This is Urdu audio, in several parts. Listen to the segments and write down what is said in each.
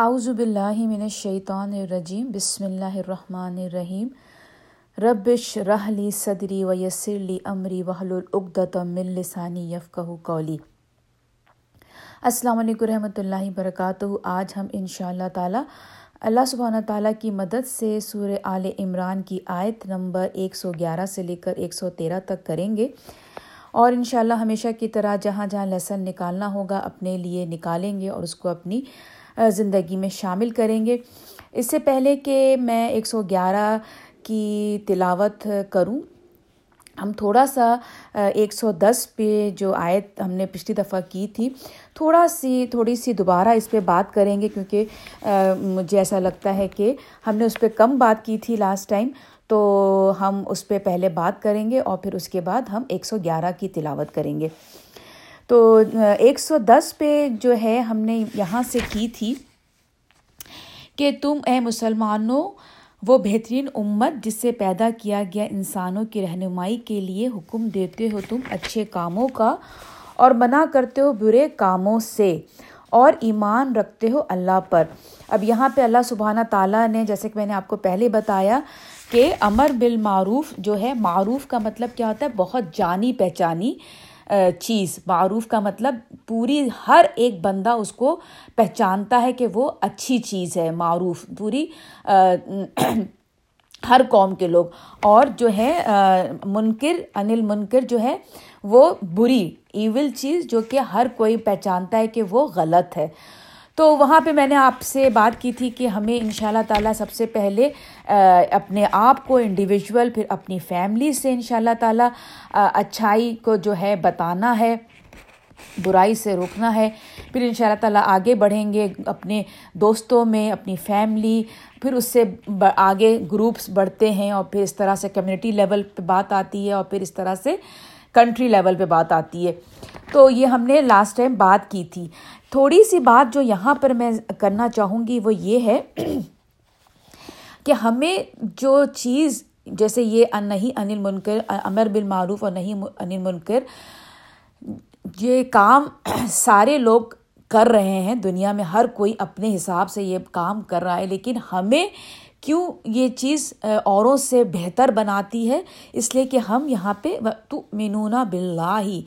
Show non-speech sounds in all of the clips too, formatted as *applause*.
اعوذ باللہ من الشیطان الرجیم، بسم اللہ الرحمن الرحیم۔ ربش رحلی صدری و یسرلی عمری وحل العقدۃ من لسانی یفقہ کولی السلام علیکم رحمۃ اللہ وبرکاتہ۔ آج ہم ان شاء اللہ تعالیٰ اللہ سبحانہ تعالیٰ کی مدد سے سورہ آل عمران کی آیت نمبر ایک سو گیارہ سے لے کر ایک سو تیرہ تک کریں گے۔ اور انشاءاللہ ہمیشہ کی طرح جہاں جہاں لیسن نکالنا ہوگا، اپنے لیے نکالیں گے اور اس کو اپنی زندگی میں شامل کریں گے۔ اس سے پہلے کہ میں ایک سو گیارہ کی تلاوت کروں، ہم تھوڑا سا ایک سو دس پہ جو آیت ہم نے پچھلی دفعہ کی تھی، تھوڑا سی، تھوڑی سی دوبارہ اس پہ بات کریں گے، کیونکہ مجھے ایسا لگتا ہے کہ ہم نے اس پہ کم بات کی تھی لاسٹ ٹائم تو ہم اس پہ پہلے بات کریں گے اور پھر اس کے بعد ہم ایک سو گیارہ کی تلاوت کریں گے۔ تو ایک سو دس پہ جو ہے ہم نے یہاں سے کی تھی کہ تم اے مسلمانوں، وہ بہترین امت جس سے پیدا کیا گیا انسانوں کی رہنمائی کے لیے حکم دیتے ہو تم اچھے کاموں کا اور منع کرتے ہو برے کاموں سے اور ایمان رکھتے ہو اللہ پر۔ اب یہاں پہ اللہ سبحانہ تعالیٰ نے، جیسے کہ میں نے آپ کو پہلے بتایا کہ امر بالمعروف جو ہے، معروف کا مطلب کیا ہوتا ہے؟ بہت جانی پہچانی۔ چیز۔ معروف کا مطلب پوری ہر ایک بندہ اس کو پہچانتا ہے کہ وہ اچھی چیز ہے، معروف۔ پوری *clears throat* ہر قوم کے لوگ۔ اور جو ہے منکر، انل منکر جو ہے، وہ بری، ایول چیز جو کہ ہر کوئی پہچانتا ہے کہ وہ غلط ہے۔ تو وہاں پہ میں نے آپ سے بات کی تھی کہ ہمیں ان شاء اللہ تعالیٰ سب سے پہلے اپنے آپ کو انڈیویژول پھر اپنی فیملی سے ان شاء اللہ تعالیٰ اچھائی کو جو ہے بتانا ہے، برائی سے روکنا ہے۔ پھر ان شاء اللہ تعالیٰ آگے بڑھیں گے اپنے دوستوں میں، اپنی فیملی پھر اس سے آگے گروپس بڑھتے ہیں اور پھر اس طرح سے کمیونٹی لیول پہ بات آتی ہے اور پھر اس طرح سے کنٹری لیول پہ بات آتی ہے۔ تو یہ ہم نے لاسٹ ٹائم بات کی تھی۔ تھوڑی سی بات جو یہاں پر میں کرنا چاہوں گی وہ یہ ہے کہ ہمیں جو چیز جیسے یہ نہیں انل منکر، امر بالمعروف اور نہیں انل منکر، یہ کام سارے لوگ کر رہے ہیں۔ دنیا میں ہر کوئی اپنے حساب سے یہ کام کر رہا ہے، لیکن ہمیں کیوں یہ چیز اوروں سے بہتر بناتی ہے؟ اس لیے کہ ہم یہاں پہ تو مینونا بلّہ ہی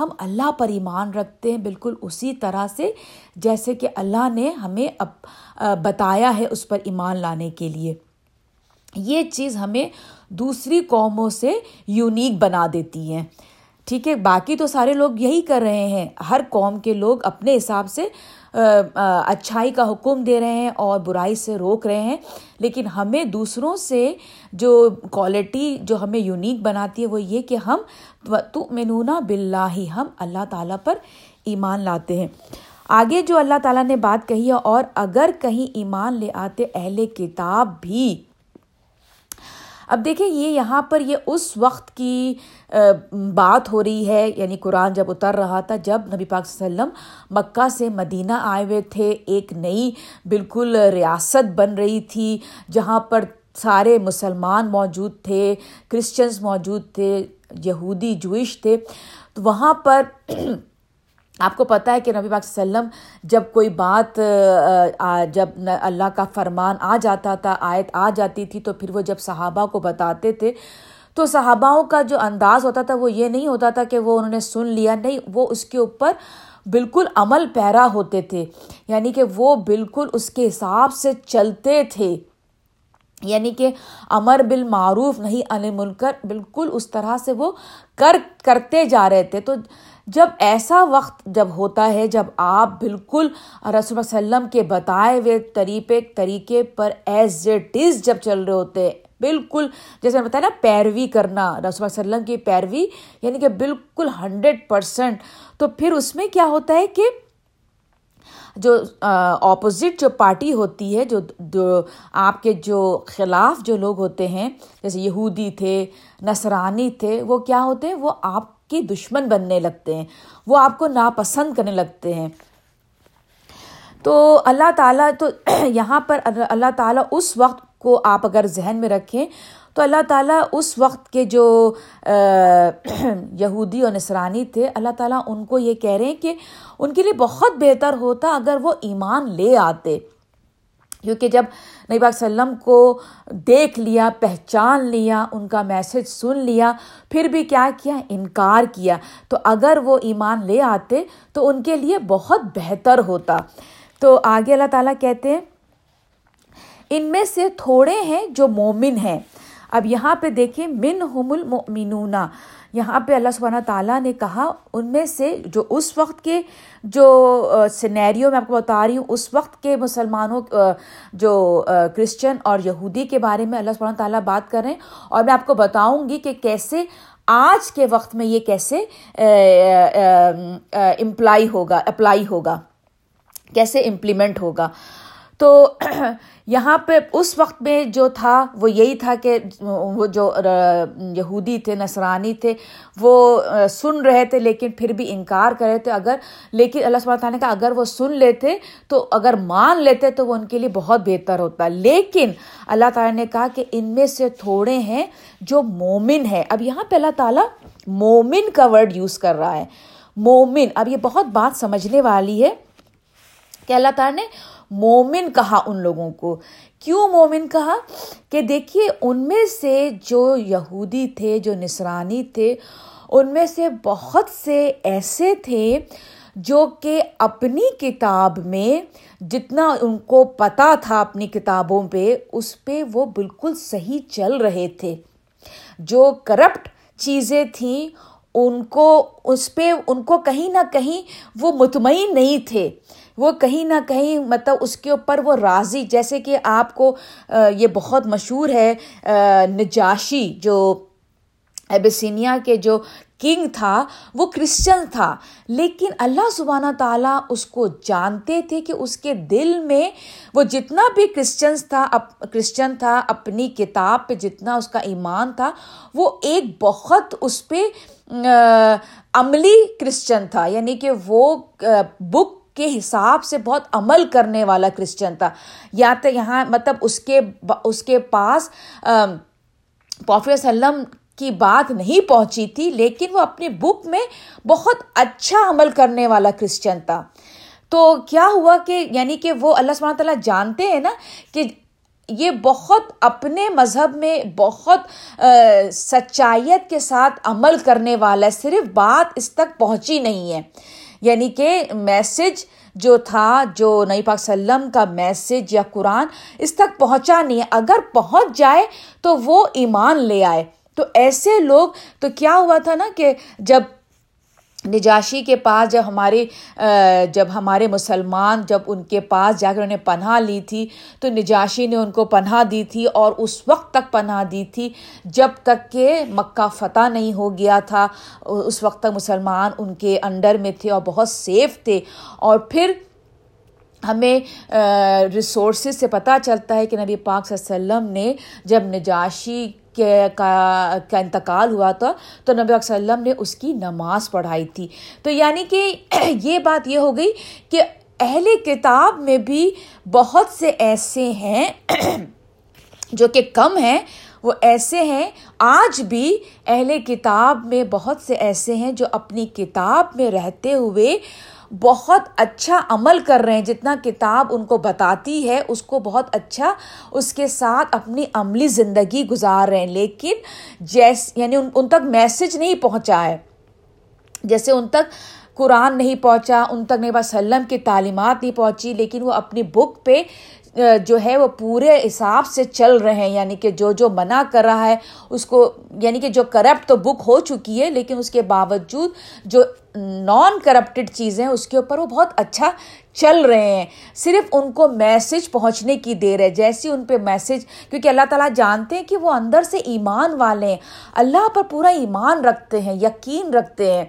ہم اللہ پر ایمان رکھتے ہیں، بالکل اسی طرح سے جیسے کہ اللہ نے ہمیں اب بتایا ہے اس پر ایمان لانے کے لیے۔ یہ چیز ہمیں دوسری قوموں سے یونیک بنا دیتی ہیں۔ ٹھیک ہے، باقی تو سارے لوگ یہی کر رہے ہیں۔ ہر قوم کے لوگ اپنے حساب سے اچھائی کا حکم دے رہے ہیں اور برائی سے روک رہے ہیں۔ لیکن ہمیں دوسروں سے جو کوالٹی جو ہمیں یونیک بناتی ہے وہ یہ کہ ہم تو منونا بلّہ ہم اللہ تعالیٰ پر ایمان لاتے ہیں۔ آگے جو اللہ تعالیٰ نے بات کہی ہے، اور اگر کہیں ایمان لے آتے اہل کتاب بھی اب دیکھیں یہ یہاں پر یہ اس وقت کی بات ہو رہی ہے یعنی قرآن جب اتر رہا تھا، جب نبی پاک صلی اللہ علیہ وسلم مکہ سے مدینہ آئے ہوئے تھے، ایک نئی بالکل ریاست بن رہی تھی، جہاں پر سارے مسلمان موجود تھے کرسچنس موجود تھے، یہودی جوئش تھے، تو وہاں پر آپ کو پتہ ہے کہ نبی پاک صلی اللہ علیہ وسلم جب کوئی بات جب اللہ کا فرمان آ جاتا تھا، آیت آ جاتی تھی، تو پھر وہ جب صحابہ کو بتاتے تھے، تو صحاباؤں کا جو انداز ہوتا تھا، وہ یہ نہیں ہوتا تھا کہ وہ انہوں نے سن لیا، نہیں، وہ اس کے اوپر بالکل عمل پیرا ہوتے تھے یعنی کہ وہ بالکل اس کے حساب سے چلتے تھے یعنی کہ امر بالمعروف، نہیں ان منکر، بالکل اس طرح سے وہ کر، کرتے جا رہے تھے۔ تو جب ایسا وقت جب ہوتا ہے، جب آپ بالکل رسول وسلم کے بتائے ہوئے طریقے طریقے پر ایز اٹ از جب چل رہے ہوتے بالکل جیسے میں بتایا نا، پیروی کرنا، رسول وسلم کی پیروی یعنی کہ بالکل ہنڈریڈ پرسینٹ تو پھر اس میں کیا ہوتا ہے کہ جو اپوزٹ جو پارٹی ہوتی ہے، جو جو آپ کے جو خلاف جو لوگ ہوتے ہیں، جیسے یہودی تھے، نصرانی تھے، وہ کیا ہوتے ہیں؟ وہ آپ کی دشمن بننے لگتے ہیں، وہ آپ کو ناپسند کرنے لگتے ہیں۔ تو اللہ تعالیٰ، تو *clears throat* یہاں پر اللہ تعالیٰ اس وقت کو آپ اگر ذہن میں رکھیں، تو اللہ تعالیٰ اس وقت کے جو *clears throat* یہودی اور نسرانی تھے، اللہ تعالیٰ ان کو یہ کہہ رہے ہیں کہ ان کے لیے بہت بہتر ہوتا اگر وہ ایمان لے آتے۔ کیونکہ جب نبی پاک وسلم کو دیکھ لیا، پہچان لیا، ان کا میسج سن لیا، پھر بھی کیا کیا؟ انکار کیا۔ تو اگر وہ ایمان لے آتے تو ان کے لیے بہت بہتر ہوتا۔ تو آگے اللہ تعالیٰ کہتے ہیں، ان میں سے تھوڑے ہیں جو مومن ہیں۔ اب یہاں پہ دیکھیں من ہم المؤمنون۔ یہاں پہ اللہ سبحانہ تعالیٰ نے کہا، ان میں سے جو اس وقت کے جو سنیریو میں آپ کو بتا رہی ہوں، اس وقت کے مسلمانوں جو کرسچن اور یہودی کے بارے میں اللہ سبحانہ تعالیٰ بات کر رہے ہیں۔ اور میں آپ کو بتاؤں گی کہ کیسے آج کے وقت میں یہ کیسے امپلائی ہوگا اپلائی ہوگا، کیسے امپلیمنٹ ہوگا۔ تو یہاں پہ اس وقت میں جو تھا، وہ یہی تھا کہ وہ جو یہودی تھے، نصرانی تھے، وہ سن رہے تھے، لیکن پھر بھی انکار کر رہے تھے۔ اگر، لیکن اللہ سب تعالیٰ نے کہا، اگر وہ سن لیتے تو، اگر مان لیتے تو وہ ان کے لیے بہت بہتر ہوتا۔ لیکن اللہ تعالیٰ نے کہا کہ ان میں سے تھوڑے ہیں جو مومن ہے اب یہاں پہ اللہ تعالیٰ مومن کا ورڈ یوز کر رہا ہے۔ مومن، اب یہ بہت بات سمجھنے والی ہے کہ اللہ تعالیٰ نے مومن کہا ان لوگوں کو۔ کیوں مومن کہا؟ کہ دیکھیے، ان میں سے جو یہودی تھے، جو نسرانی تھے، ان میں سے بہت سے ایسے تھے جو کہ اپنی کتاب میں جتنا ان کو پتہ تھا اپنی کتابوں پہ، اس پہ وہ بالکل صحیح چل رہے تھے۔ جو کرپٹ چیزیں تھیں، ان کو، اس پہ ان کو کہیں نہ کہیں وہ مطمئن نہیں تھے۔ وہ کہیں نہ کہیں مطلب اس کے اوپر وہ راضی، جیسے کہ آپ کو یہ بہت مشہور ہے نجاشی، جو ایبسینیا کے جو کنگ تھا، وہ کرسچن تھا۔ لیکن اللہ سبحانہ تعالیٰ اس کو جانتے تھے کہ اس کے دل میں وہ جتنا بھی کرسچنس تھا کرسچن تھا، اپنی کتاب پہ جتنا اس کا ایمان تھا، وہ ایک بہت اس پہ عملی کرسچن تھا۔ یعنی کہ وہ بک کے حساب سے بہت عمل کرنے والا کرسچن تھا۔ یا تو یہاں مطلب اس کے اس کے پاس پوفی وسلم کی بات نہیں پہنچی تھی، لیکن وہ اپنی بک میں بہت اچھا عمل کرنے والا کرسچن تھا۔ تو کیا ہوا کہ یعنی کہ وہ اللہ سبحانہ تعالیٰ جانتے ہیں نا کہ یہ بہت اپنے مذہب میں بہت سچائیت کے ساتھ عمل کرنے والا ہے، صرف بات اس تک پہنچی نہیں ہے۔ یعنی کہ میسج جو تھا، جو نئی پاک سلم کا میسج یا قرآن اس تک پہنچا نہیں ہے۔ اگر پہنچ جائے تو وہ ایمان لے آئے۔ تو ایسے لوگ، تو کیا ہوا تھا نا کہ جب نجاشی کے پاس جب ہمارے جب ہمارے مسلمان جب ان کے پاس جا کر انہیں پناہ لی تھی، تو نجاشی نے ان کو پناہ دی تھی اور اس وقت تک پناہ دی تھی جب تک کہ مکہ فتح نہیں ہو گیا تھا۔ اس وقت تک مسلمان ان کے انڈر میں تھے اور بہت سیف تھے۔ اور پھر ہمیں ریسورسز سے پتہ چلتا ہے کہ نبی پاک صلی اللہ علیہ وسلم نے جب نجاشی کا انتقال ہوا تھا، تو نبی وسلم نے اس کی نماز پڑھائی تھی۔ تو یعنی کہ *clears throat* یہ بات یہ ہو گئی کہ اہل کتاب میں بھی بہت سے ایسے ہیں *clears throat* جو کہ کم ہیں۔ وہ ایسے ہیں، آج بھی اہل کتاب میں بہت سے ایسے ہیں جو اپنی کتاب میں رہتے ہوئے بہت اچھا عمل کر رہے ہیں، جتنا کتاب ان کو بتاتی ہے، اس کو بہت اچھا اس کے ساتھ اپنی عملی زندگی گزار رہے ہیں۔ لیکن جیس یعنی ان ان تک میسج نہیں پہنچا ہے۔ جیسے ان تک قرآن نہیں پہنچا، ان تک نہیں وسلم کی تعلیمات نہیں پہنچی، لیکن وہ اپنی بک پہ جو ہے وہ پورے حساب سے چل رہے ہیں یعنی کہ جو جو منع کر رہا ہے، اس کو یعنی کہ جو کرپٹ تو بک ہو چکی ہے، لیکن اس کے باوجود جو نان کرپٹڈ چیزیں اس کے اوپر وہ بہت اچھا چل رہے ہیں۔ صرف ان کو میسج پہنچنے کی دیر ہے، جیسی ان پہ میسج کیونکہ اللہ تعالیٰ جانتے ہیں کہ وہ اندر سے ایمان والے ہیں۔ اللہ پر پورا ایمان رکھتے ہیں، یقین رکھتے ہیں۔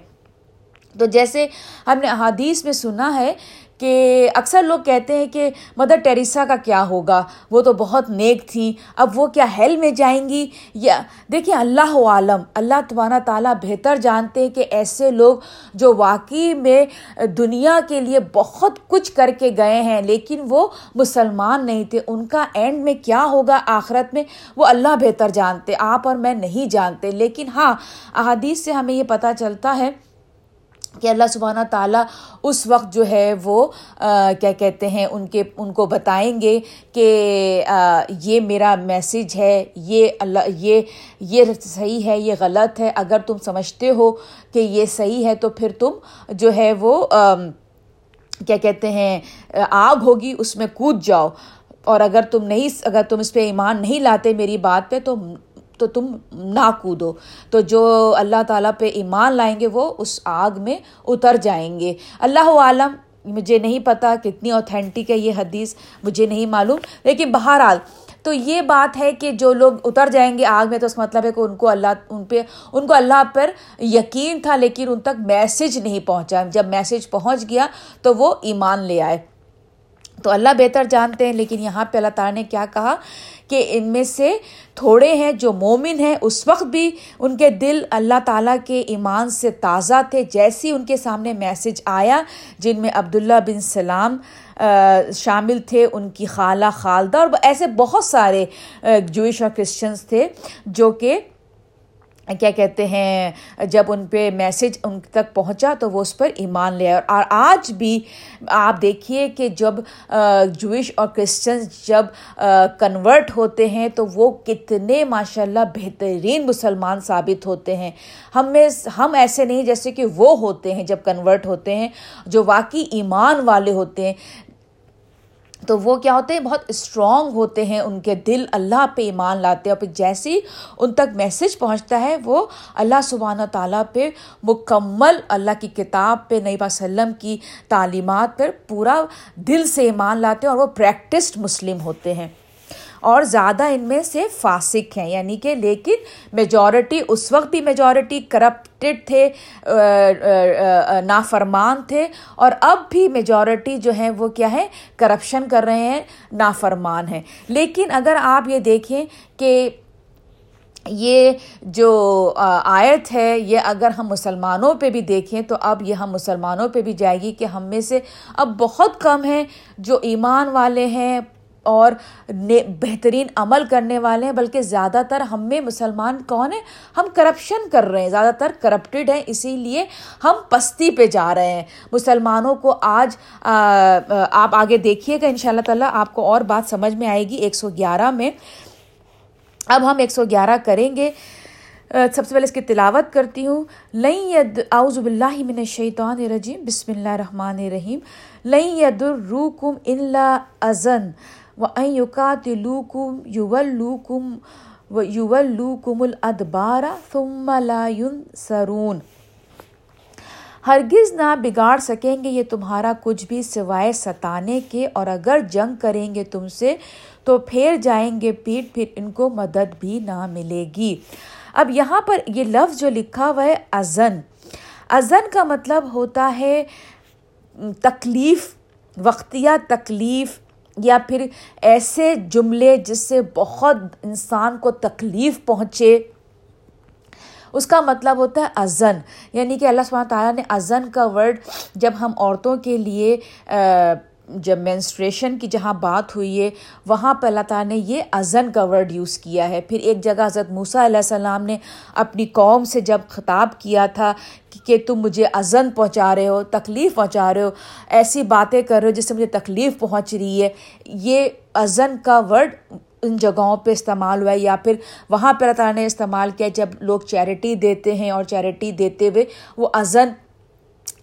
تو جیسے ہم نے احادیث میں سنا ہے کہ اکثر لوگ کہتے ہیں کہ مدر ٹیریسا کا کیا ہوگا؟ وہ تو بہت نیک تھیں، اب وہ کیا ہیل میں جائیں گی؟ یا دیکھیں، اللہ عالم، اللہ تمہارا تعالیٰ بہتر جانتے ہیں کہ ایسے لوگ جو واقعی میں دنیا کے لیے بہت کچھ کر کے گئے ہیں، لیکن وہ مسلمان نہیں تھے۔ ان کا اینڈ میں کیا ہوگا؟ آخرت میں وہ اللہ بہتر جانتے، آپ اور میں نہیں جانتے۔ لیکن ہاں احادیث سے ہمیں یہ پتہ چلتا ہے کہ اللہ سبحانہ تعالیٰ اس وقت جو ہے وہ کیا کہتے ہیں، ان کے، ان کو بتائیں گے کہ یہ میرا میسیج ہے، یہ اللہ، یہ یہ صحیح ہے، یہ غلط ہے، اگر تم سمجھتے ہو کہ یہ صحیح ہے تو پھر تم جو ہے وہ کیا کہتے ہیں، آگ ہوگی، اس میں کود جاؤ۔ اور اگر تم نہیں، اگر تم اس پہ ایمان نہیں لاتے میری بات پہ تو تو تم نہ کودو۔ تو جو اللہ تعالیٰ پہ ایمان لائیں گے، وہ اس آگ میں اتر جائیں گے۔ اللہ عالم، مجھے نہیں پتا کتنی اوتھینٹک ہے یہ حدیث، مجھے نہیں معلوم۔ لیکن بہرحال، تو یہ بات ہے کہ جو لوگ اتر جائیں گے آگ میں، تو اس مطلب ہے کہ ان کو اللہ، ان پہ، ان کو اللہ پر یقین تھا، لیکن ان تک میسج نہیں پہنچا۔ جب میسج پہنچ گیا، تو وہ ایمان لے آئے۔ تو اللہ بہتر جانتے ہیں، لیکن یہاں پہ اللہ تعالیٰ نے کیا کہا کہ ان میں سے تھوڑے ہیں جو مومن ہیں، اس وقت بھی ان کے دل اللہ تعالیٰ کے ایمان سے تازہ تھے۔ جیسی ان کے سامنے میسج آیا جن میں عبداللہ بن سلام شامل تھے، ان کی خالہ خالدہ اور ایسے بہت سارے جوئش اور کرسچنس تھے جو کہ کیا کہتے ہیں، جب ان پہ میسج ان تک پہنچا تو وہ اس پر ایمان لے آئے۔ اور آج بھی آپ دیکھیے کہ جب جوئش اور کرسچنس جب کنورٹ ہوتے ہیں تو وہ کتنے ماشاء اللہ بہترین مسلمان ثابت ہوتے ہیں۔ ہم میں، ہم ایسے نہیں جیسے کہ وہ ہوتے ہیں جب کنورٹ ہوتے ہیں، جو واقعی ایمان والے ہوتے ہیں۔ تو وہ کیا ہوتے ہیں؟ بہت اسٹرانگ ہوتے ہیں ان کے دل، اللہ پہ ایمان لاتے ہیں۔ اور پھر جیسی ان تک میسج پہنچتا ہے، وہ اللہ سبحانہ تعالیٰ پہ مکمل اللہ کی کتاب پہ نئی وسلم کی تعلیمات پر پورا دل سے ایمان لاتے ہیں اور وہ پریکٹسڈ مسلم ہوتے ہیں۔ اور زیادہ ان میں سے فاسق ہیں یعنی کہ لیکن میجورٹی اس وقت بھی میجورٹی کرپٹڈ تھے نافرمان تھے، اور اب بھی میجورٹی جو ہیں وہ کیا ہے کرپشن کر رہے ہیں، نافرمان ہیں۔ لیکن اگر آپ یہ دیکھیں کہ یہ جو آیت ہے، یہ اگر ہم مسلمانوں پہ بھی دیکھیں تو اب یہ ہم مسلمانوں پہ بھی جائے گی کہ ہم میں سے اب بہت کم ہیں جو ایمان والے ہیں اور بہترین عمل کرنے والے ہیں، بلکہ زیادہ تر ہم میں مسلمان کون ہیں؟ ہم کرپشن کر رہے ہیں، زیادہ تر کرپٹیڈ ہیں، اسی لیے ہم پستی پہ جا رہے ہیں۔ مسلمانوں کو آج آپ آگے دیکھیے گا ان شاء اللہ تعالیٰ آپ کو اور بات سمجھ میں آئے گی۔ ایک سو گیارہ میں۔ اب ہم ایک سو گیارہ کریں گے۔ سب سے پہلے اس کی تلاوت کرتی ہوں۔ لئی ید، اعوذ باللہ من الشیطان الرجیم، بسم اللہ الرحمن الرحیم۔ لئی ید الروکم الا ازن و یوکات لوکم یول لوکم و یول لوکم الادبارا سرون ہرگز نہ بگاڑ سکیں گے یہ تمہارا کچھ بھی سوائے ستانے کے، اور اگر جنگ کریں گے تم سے تو پھیر جائیں گے پیٹ، پھر ان کو مدد بھی نہ ملے گی۔ اب یہاں پر یہ لفظ جو لکھا ہوا ہے ازن ازن کا مطلب ہوتا ہے تکلیف، وقتیہ تکلیف یا پھر ایسے جملے جس سے بہت انسان کو تکلیف پہنچے، اس کا مطلب ہوتا ہے ازن یعنی کہ اللہ سبحانہ تعالیٰ نے ازن کا ورڈ جب ہم عورتوں کے لیے جب مینسٹریشن کی جہاں بات ہوئی ہے، وہاں پہ اللہ تعالیٰ نے یہ ازن کا ورڈ یوز کیا ہے۔ پھر ایک جگہ حضرت موسیٰ علیہ السلام نے اپنی قوم سے جب خطاب کیا تھا کہ تم مجھے ازن پہنچا رہے ہو، تکلیف پہنچا رہے ہو، ایسی باتیں کر رہے ہو جس سے مجھے تکلیف پہنچ رہی ہے، یہ ازن کا ورڈ ان جگہوں پہ استعمال ہوا ہے۔ یا پھر وہاں پہ اللہ تعالیٰ نے استعمال کیا جب لوگ چیریٹی دیتے ہیں اور چیریٹی دیتے ہوئے وہ ازن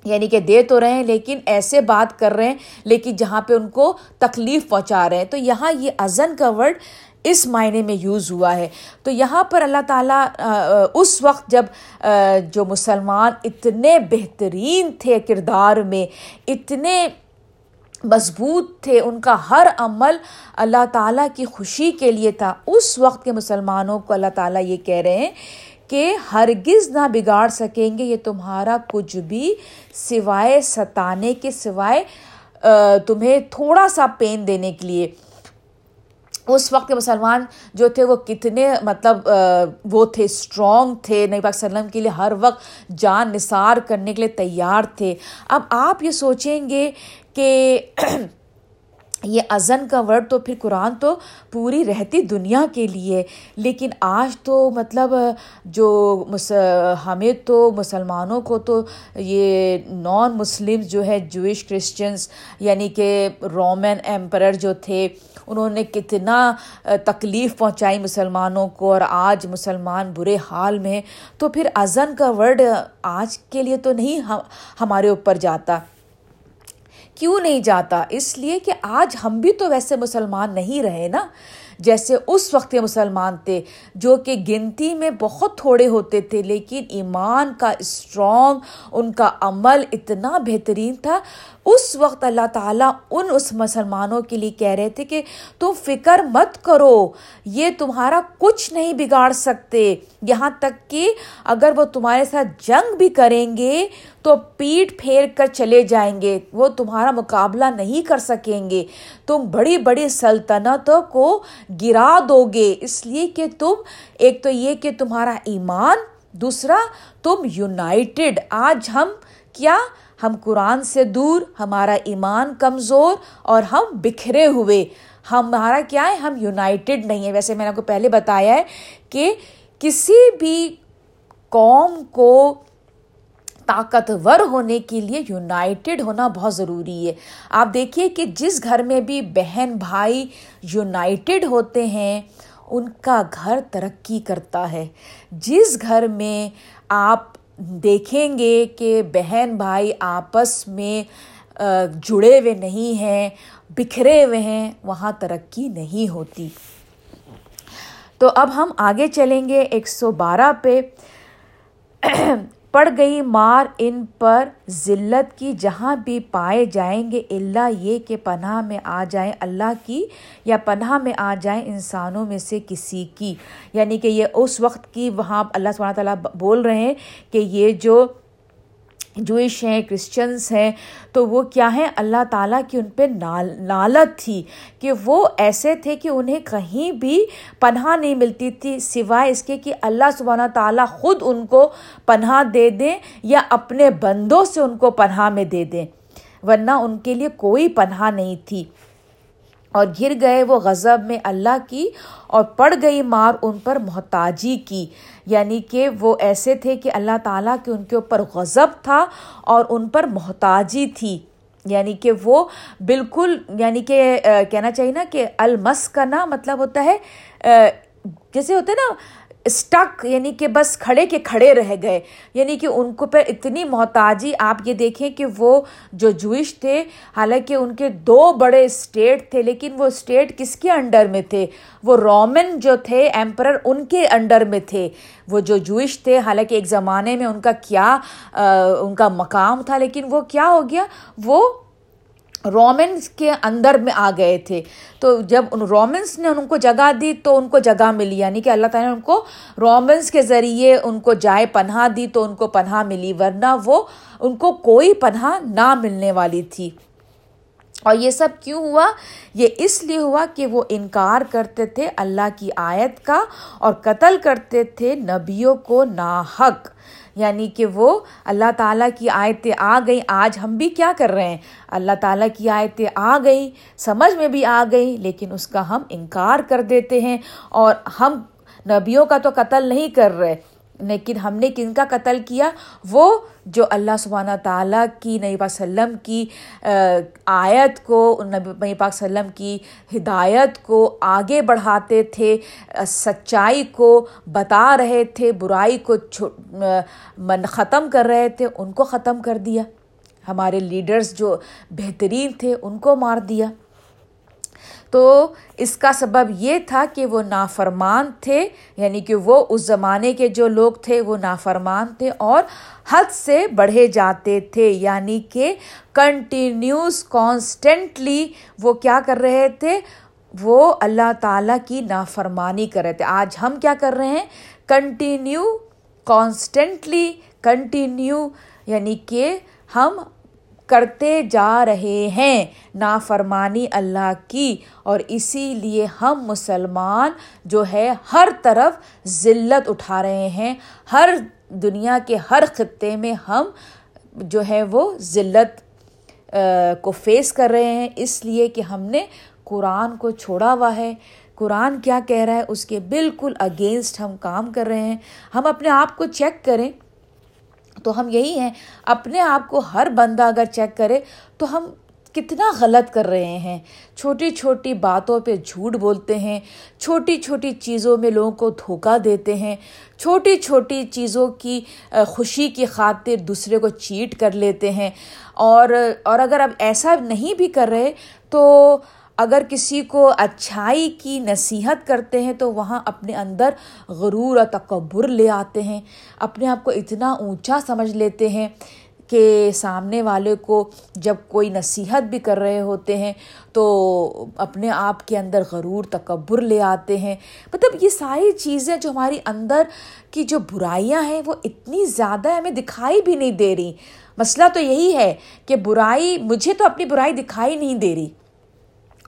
یعنی کہ دے تو رہے ہیں لیکن ایسے بات کر رہے ہیں، لیکن جہاں پہ ان کو تکلیف پہنچا رہے ہیں۔ تو یہاں یہ ازن کا ورڈ اس معنی میں یوز ہوا ہے۔ تو یہاں پر اللہ تعالیٰ اس وقت جب جو مسلمان اتنے بہترین تھے کردار میں، اتنے مضبوط تھے، ان کا ہر عمل اللہ تعالیٰ کی خوشی کے لیے تھا، اس وقت کے مسلمانوں کو اللہ تعالیٰ یہ کہہ رہے ہیں کہ ہرگز نہ بگاڑ سکیں گے، یہ تمہارا کچھ بھی سوائے ستانے کے سوائے تمہیں تھوڑا سا پین دینے کے لیے۔ اس وقت کے مسلمان جو تھے وہ کتنے مطلب وہ تھے اسٹرانگ تھے۔ نبی پاک وسلم کے لیے ہر وقت جان نثار کرنے کے لیے تیار تھے۔ اب آپ یہ سوچیں گے کہ یہ ازن کا ورڈ تو پھر قرآن تو پوری رہتی دنیا کے لیے۔ لیکن آج تو مطلب جو ہمیں تو مسلمانوں کو تو یہ نان مسلم جو ہے جوئش کرسچنس یعنی کہ رومن ایمپرر جو تھے، انہوں نے کتنا تکلیف پہنچائی مسلمانوں کو اور آج مسلمان برے حال میں تو پھر ازن کا ورڈ آج کے لیے تو نہیں ہمارے اوپر جاتا۔ کیوں نہیں جاتا؟ اس لیے کہ آج ہم بھی تو ویسے مسلمان نہیں رہے نا۔ جیسے اس وقت مسلمان تھے جو کہ گنتی میں بہت تھوڑے ہوتے تھے، لیکن ایمان کا اسٹرانگ ان کا عمل اتنا بہترین تھا۔ اس وقت اللہ تعالیٰ ان اس مسلمانوں کے لیے کہہ رہے تھے کہ تم فکر مت کرو، یہ تمہارا کچھ نہیں بگاڑ سکتے۔ یہاں تک کہ اگر وہ تمہارے ساتھ جنگ بھی کریں گے تو پیٹ پھیر کر چلے جائیں گے، وہ تمہارا مقابلہ نہیں کر سکیں گے۔ تم بڑی بڑی سلطنتوں کو گرا دو گے، اس لیے کہ تم، ایک تو یہ کہ تمہارا ایمان، دوسرا تم یونائٹڈ۔ آج ہم کیا ہم قرآن سے دور، ہمارا ایمان کمزور اور ہم بکھرے ہوئے۔ ہمارا کیا ہے؟ ہم یونائٹڈ نہیں ہے ویسے میں نے آپ کو پہلے بتایا ہے کہ کسی بھی قوم کو طاقتور ہونے کے لیے یونائٹڈ ہونا بہت ضروری ہے۔ آپ دیکھیے کہ جس گھر میں بھی بہن بھائی یونائٹڈ ہوتے ہیں، ان کا گھر ترقی کرتا ہے۔ جس گھر میں آپ دیکھیں گے کہ بہن بھائی آپس میں جڑے ہوئے نہیں ہیں، بکھرے ہوئے ہیں، وہاں ترقی نہیں ہوتی۔ تو اب ہم آگے چلیں گے ایک سو بارہ پہ۔ پڑ گئی مار ان پر ذلت کی، جہاں بھی پائے جائیں گے اللہ یہ کہ پناہ میں آ جائیں اللہ کی یا پناہ میں آ جائیں انسانوں میں سے کسی کی۔ یعنی کہ یہ اس وقت کی وہاں اللہ سبحانہ تعالیٰ بول رہے ہیں کہ یہ جو جوئش ہیں کرسچنس ہیں، تو وہ کیا ہیں؟ اللہ تعالیٰ کی ان پہ نال نالت تھی کہ وہ ایسے تھے کہ انہیں کہیں بھی پناہ نہیں ملتی تھی، سوائے اس کے کہ اللہ سبحانہ تعالیٰ خود ان کو پناہ دے دیں یا اپنے بندوں سے ان کو پناہ میں دے دیں، ورنہ ان کے لیے کوئی پناہ نہیں تھی۔ اور گر گئے وہ غضب میں اللہ کی اور پڑ گئی مار ان پر محتاجی کی۔ یعنی کہ وہ ایسے تھے کہ اللہ تعالیٰ کے ان کے اوپر غضب تھا اور ان پر محتاجی تھی۔ یعنی کہ وہ بالکل یعنی کہ کہنا چاہیے نا کہ المس کا نا مطلب ہوتا ہے جیسے ہوتا ہے نا اسٹک یعنی کہ بس کھڑے کے کھڑے رہ گئے۔ یعنی کہ ان کو پہ اتنی محتاجی، آپ یہ دیکھیں کہ وہ جو جوئش تھے، حالانکہ ان کے دو بڑے اسٹیٹ تھے، لیکن وہ اسٹیٹ کس کے انڈر میں تھے؟ وہ رومن جو تھے ایمپرر ان کے انڈر میں تھے۔ وہ جو جوئش تھے، حالانکہ ایک زمانے میں ان کا کیا ان کا مقام تھا، لیکن وہ کیا ہو گیا؟ وہ رومنس کے اندر میں آ گئے تھے۔ تو جب ان رومنس نے ان کو جگہ دی تو ان کو جگہ ملی۔ یعنی کہ اللہ تعالیٰ نے ان کو رومنس کے ذریعے ان کو جائے پناہ دی تو ان کو پناہ ملی، ورنہ وہ ان کو کوئی پناہ نہ ملنے والی تھی۔ اور یہ سب کیوں ہوا؟ یہ اس لیے ہوا کہ وہ انکار کرتے تھے اللہ کی آیت کا اور قتل کرتے تھے نبیوں کو ناحق۔ یعنی کہ وہ اللہ تعالیٰ کی آیتیں آ گئیں، آج ہم بھی کیا کر رہے ہیں؟ اللہ تعالیٰ کی آیتیں آ گئیں، سمجھ میں بھی آ گئیں، لیکن اس کا ہم انکار کر دیتے ہیں اور ہم نبیوں کا تو قتل نہیں کر رہے۔ لیکن ہم نے کن کا قتل کیا؟ وہ جو اللہ سبحانہ تعالیٰ کی نبی پاک وسلم کی آیت کو، نبی پاک وسلم کی ہدایت کو آگے بڑھاتے تھے، سچائی کو بتا رہے تھے، برائی کو ختم کر رہے تھے، ان کو ختم کر دیا۔ ہمارے لیڈرز جو بہترین تھے، ان کو مار دیا۔ تو اس کا سبب یہ تھا کہ وہ نافرمان تھے یعنی کہ وہ اس زمانے کے جو لوگ تھے، وہ نافرمان تھے اور حد سے بڑھے جاتے تھے۔ یعنی کہ کنٹینیوس کانسٹنٹلی وہ کیا کر رہے تھے؟ وہ اللہ تعالیٰ کی نافرمانی کر رہے تھے۔ آج ہم کیا کر رہے ہیں؟ کنٹینیو کانسٹنٹلی کنٹینیو یعنی کہ ہم کرتے جا رہے ہیں، نافرمانی اللہ کی۔ اور اسی لیے ہم مسلمان جو ہے، ہر طرف ذلت اٹھا رہے ہیں۔ ہر دنیا کے ہر خطے میں ہم جو ہے، وہ ذلت کو فیس کر رہے ہیں۔ اس لیے کہ ہم نے قرآن کو چھوڑا ہوا ہے۔ قرآن کیا کہہ رہا ہے؟ اس کے بالکل اگینسٹ ہم کام کر رہے ہیں۔ ہم اپنے آپ کو چیک کریں۔ تو ہم یہی ہیں۔ اپنے آپ کو ہر بندہ اگر چیک کرے تو ہم کتنا غلط کر رہے ہیں۔ چھوٹی چھوٹی باتوں پہ جھوٹ بولتے ہیں، چھوٹی چھوٹی چیزوں میں لوگوں کو دھوکہ دیتے ہیں۔ چھوٹی چھوٹی چیزوں کی خوشی کی خاطر دوسرے کو چیٹ کر لیتے ہیں۔ اور اور اگر اب ایسا نہیں بھی کر رہے تو اگر کسی کو اچھائی کی نصیحت کرتے ہیں تو وہاں اپنے اندر غرور اور تکبر لے آتے ہیں، اپنے آپ کو اتنا اونچا سمجھ لیتے ہیں کہ سامنے والے کو جب کوئی نصیحت بھی کر رہے ہوتے ہیں تو اپنے آپ کے اندر غرور، تکبر لے آتے ہیں۔ مطلب یہ ساری چیزیں جو ہماری اندر کی جو برائیاں ہیں وہ اتنی زیادہ ہمیں دکھائی بھی نہیں دے رہی۔ مسئلہ تو یہی ہے کہ برائی، مجھے تو اپنی برائی دکھائی نہیں دے رہی۔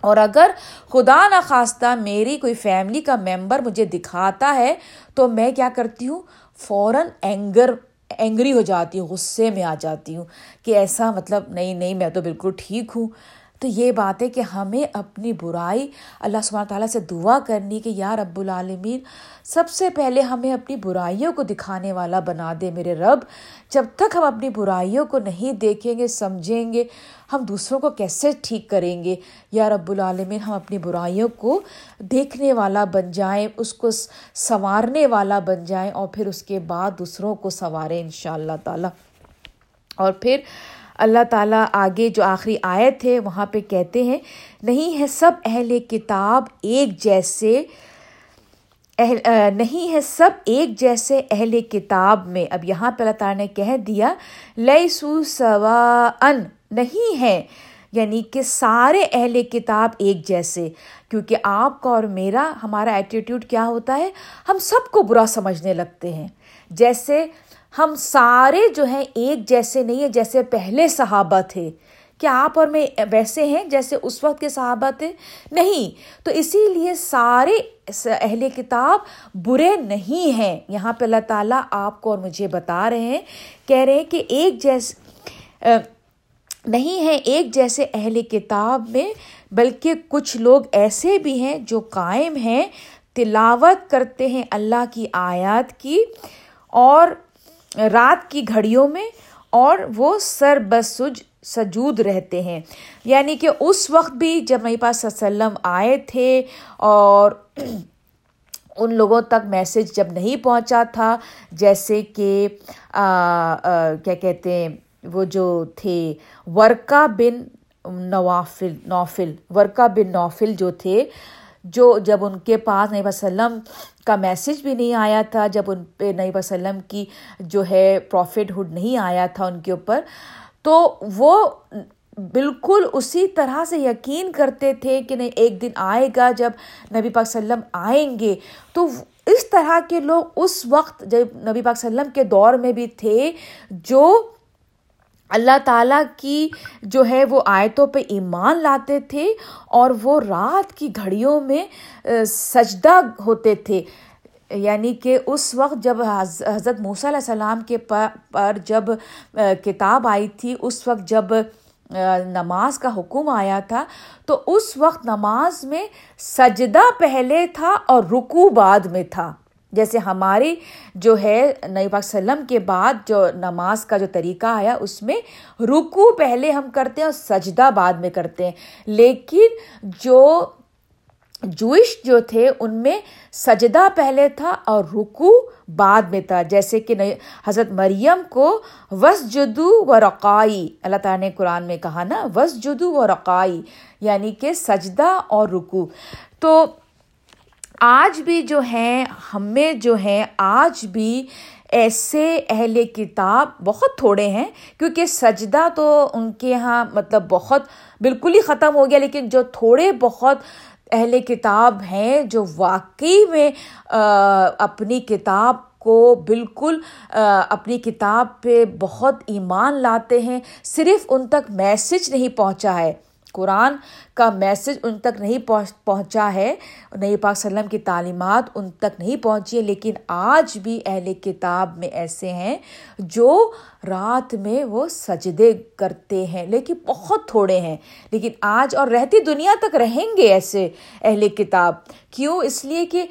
اور اگر خدا نخواستہ میری کوئی فیملی کا ممبر مجھے دکھاتا ہے، تو میں کیا کرتی ہوں؟ فوراً اینگر اینگری ہو جاتی ہوں، غصے میں آ جاتی ہوں کہ ایسا مطلب نہیں نہیں، میں تو بالکل ٹھیک ہوں۔ تو یہ بات ہے کہ ہمیں اپنی برائی، اللہ سبحانہ تعالیٰ سے دعا کرنی کہ یا رب العالمین سب سے پہلے ہمیں اپنی برائیوں کو دکھانے والا بنا دے میرے رب۔ جب تک ہم اپنی برائیوں کو نہیں دیکھیں گے، سمجھیں گے، ہم دوسروں کو کیسے ٹھیک کریں گے؟ یا رب العالمین، ہم اپنی برائیوں کو دیکھنے والا بن جائیں، اس کو سنوارنے والا بن جائیں اور پھر اس کے بعد دوسروں کو سنواریں ان شاء اللہ تعالیٰ۔ اور پھر اللہ تعالیٰ آگے جو آخری آیت ہے وہاں پہ کہتے ہیں، نہیں ہے سب اہل کتاب ایک جیسے، اہل نہیں ہے سب ایک جیسے اہل کتاب میں۔ اب یہاں پہ اللہ تعالیٰ نے کہہ دیا لئی سو سوا ان نہیں ہے یعنی کہ سارے اہل کتاب ایک جیسے۔ کیونکہ آپ کا اور میرا، ہمارا ایٹیٹیوڈ کیا ہوتا ہے؟ ہم سب کو برا سمجھنے لگتے ہیں۔ جیسے ہم سارے جو ہیں ایک جیسے نہیں ہیں، جیسے پہلے صحابہ تھے۔ کیا آپ اور میں ویسے ہیں جیسے اس وقت کے صحابہ تھے؟ نہیں۔ تو اسی لیے سارے اہل کتاب برے نہیں ہیں۔ یہاں پہ اللہ تعالیٰ آپ کو اور مجھے بتا رہے ہیں، کہہ رہے ہیں کہ ایک جیسے نہیں ہے ایک جیسے اہل کتاب میں، بلکہ کچھ لوگ ایسے بھی ہیں جو قائم ہیں، تلاوت کرتے ہیں اللہ کی آیات کی اور رات کی گھڑیوں میں اور وہ سر بسج سجود رہتے ہیں۔ یعنی کہ اس وقت بھی جب میرے پاس وسلم آئے تھے اور ان لوگوں تک میسج جب نہیں پہنچا تھا، جیسے کہ کیا کہتے ہیں، وہ جو تھے ورکا بن نوافل نوفل ورکا بن نوفل جو تھے جو جب ان کے پاس نئی وسلم کا میسج بھی نہیں آیا تھا، جب ان پہ نئی وسلم کی جو ہے پروفٹ ہوڈ نہیں آیا تھا ان کے اوپر، تو وہ بالکل اسی طرح سے یقین کرتے تھے کہ نہیں، ایک دن آئے گا جب نبی پاک وسلم آئیں گے۔ تو اس طرح کے لوگ اس وقت جب نبی پاک وسلم کے دور میں بھی تھے، جو اللہ تعالیٰ کی جو ہے وہ آیتوں پہ ایمان لاتے تھے اور وہ رات کی گھڑیوں میں سجدہ ہوتے تھے۔ یعنی کہ اس وقت جب حضرت موسیٰ علیہ السلام کے پر جب کتاب آئی تھی، اس وقت جب نماز کا حکم آیا تھا، تو اس وقت نماز میں سجدہ پہلے تھا اور رکو بعد میں تھا۔ جیسے ہماری جو ہے نئی پاک وسلم کے بعد جو نماز کا جو طریقہ آیا، اس میں رکو پہلے ہم کرتے ہیں اور سجدہ بعد میں کرتے ہیں۔ لیکن جو جوئش جو تھے، ان میں سجدہ پہلے تھا اور رکو بعد میں تھا۔ جیسے کہ حضرت مریم کو وس جدو و رقائی اللہ تعالیٰ نے قرآن میں کہا نا وس جدو و رقائی یعنی کہ سجدہ اور رکو تو آج بھی جو ہیں، ہمیں جو ہیں، آج بھی ایسے اہل کتاب بہت تھوڑے ہیں، کیونکہ سجدہ تو ان کے یہاں مطلب بہت بالکل ہی ختم ہو گیا، لیکن جو تھوڑے بہت اہل کتاب ہیں، جو واقعی میں اپنی کتاب کو بالکل اپنی کتاب پہ بہت ایمان لاتے ہیں، صرف ان تک میسج نہیں پہنچا ہے۔ قرآن کا میسج ان تک نہیں پہنچا ہے۔ نئی پاک وسلم کی تعلیمات ان تک نہیں پہنچی ہے لیکن آج بھی اہل کتاب میں ایسے ہیں جو رات میں وہ سجدے کرتے ہیں، لیکن بہت تھوڑے ہیں۔ لیکن آج اور رہتی دنیا تک رہیں گے ایسے اہل کتاب۔ کیوں؟ اس لیے کہ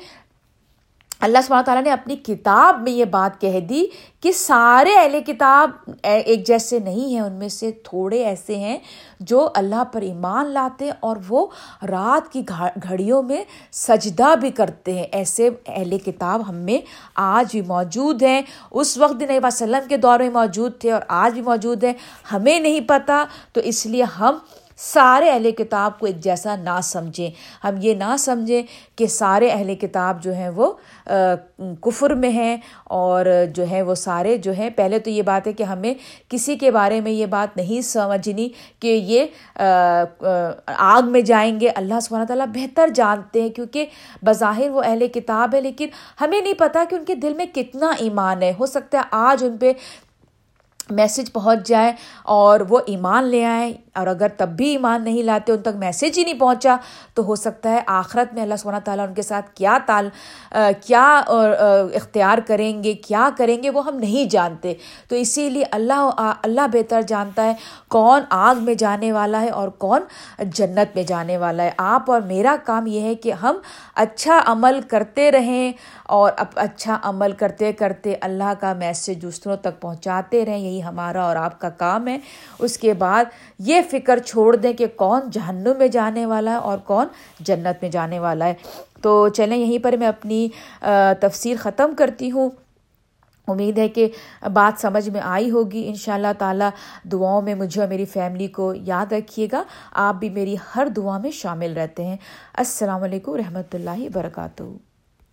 اللہ سب تعالیٰ نے اپنی کتاب میں یہ بات کہہ دی کہ سارے اہل کتاب ایک جیسے نہیں ہیں، ان میں سے تھوڑے ایسے ہیں جو اللہ پر ایمان لاتے اور وہ رات کی گھڑیوں میں سجدہ بھی کرتے ہیں۔ ایسے اہل کتاب ہم میں آج بھی موجود ہیں۔ اس وقت نبی وسلم کے دور میں موجود تھے اور آج بھی موجود ہیں۔ ہمیں نہیں پتہ، تو اس لیے ہم سارے اہل کتاب کو ایک جیسا نہ سمجھیں۔ ہم یہ نہ سمجھیں کہ سارے اہل کتاب جو ہیں وہ کفر میں ہیں اور جو ہے وہ سارے جو ہیں، پہلے تو یہ بات ہے کہ ہمیں کسی کے بارے میں یہ بات نہیں سمجھنی کہ یہ آگ میں جائیں گے۔ اللہ سبحانہ تعالیٰ بہتر جانتے ہیں کیونکہ بظاہر وہ اہل کتاب ہے لیکن ہمیں نہیں پتہ کہ ان کے دل میں کتنا ایمان ہے۔ ہو سکتا ہے آج ان پہ میسج پہنچ جائے اور وہ ایمان لے آئیں اور اگر تب بھی ایمان نہیں لاتے، ان تک میسج ہی نہیں پہنچا، تو ہو سکتا ہے آخرت میں اللہ سبحانہ تعالیٰ ان کے ساتھ کیا تال کیا اختیار کریں گے، کیا کریں گے، وہ ہم نہیں جانتے۔ تو اسی لیے اللہ اللہ بہتر جانتا ہے کون آگ میں جانے والا ہے اور کون جنت میں جانے والا ہے۔ آپ اور میرا کام یہ ہے کہ ہم اچھا عمل کرتے رہیں اور اب اچھا عمل کرتے کرتے اللہ کا میسج دوسروں تک پہنچاتے رہیں، یہی ہمارا اور آپ کا کام ہے۔ اس کے بعد یہ فکر چھوڑ دیں کہ کون جہنم میں جانے والا ہے اور کون جنت میں جانے والا ہے۔ تو چلیں، یہیں پر میں اپنی تفسیر ختم کرتی ہوں۔ امید ہے کہ بات سمجھ میں آئی ہوگی۔ ان شاء اللہ تعالیٰ دعاؤں میں مجھے اور میری فیملی کو یاد رکھیے گا۔ آپ بھی میری ہر دعا میں شامل رہتے ہیں۔ السلام علیکم رحمۃ اللہ وبرکاتہ۔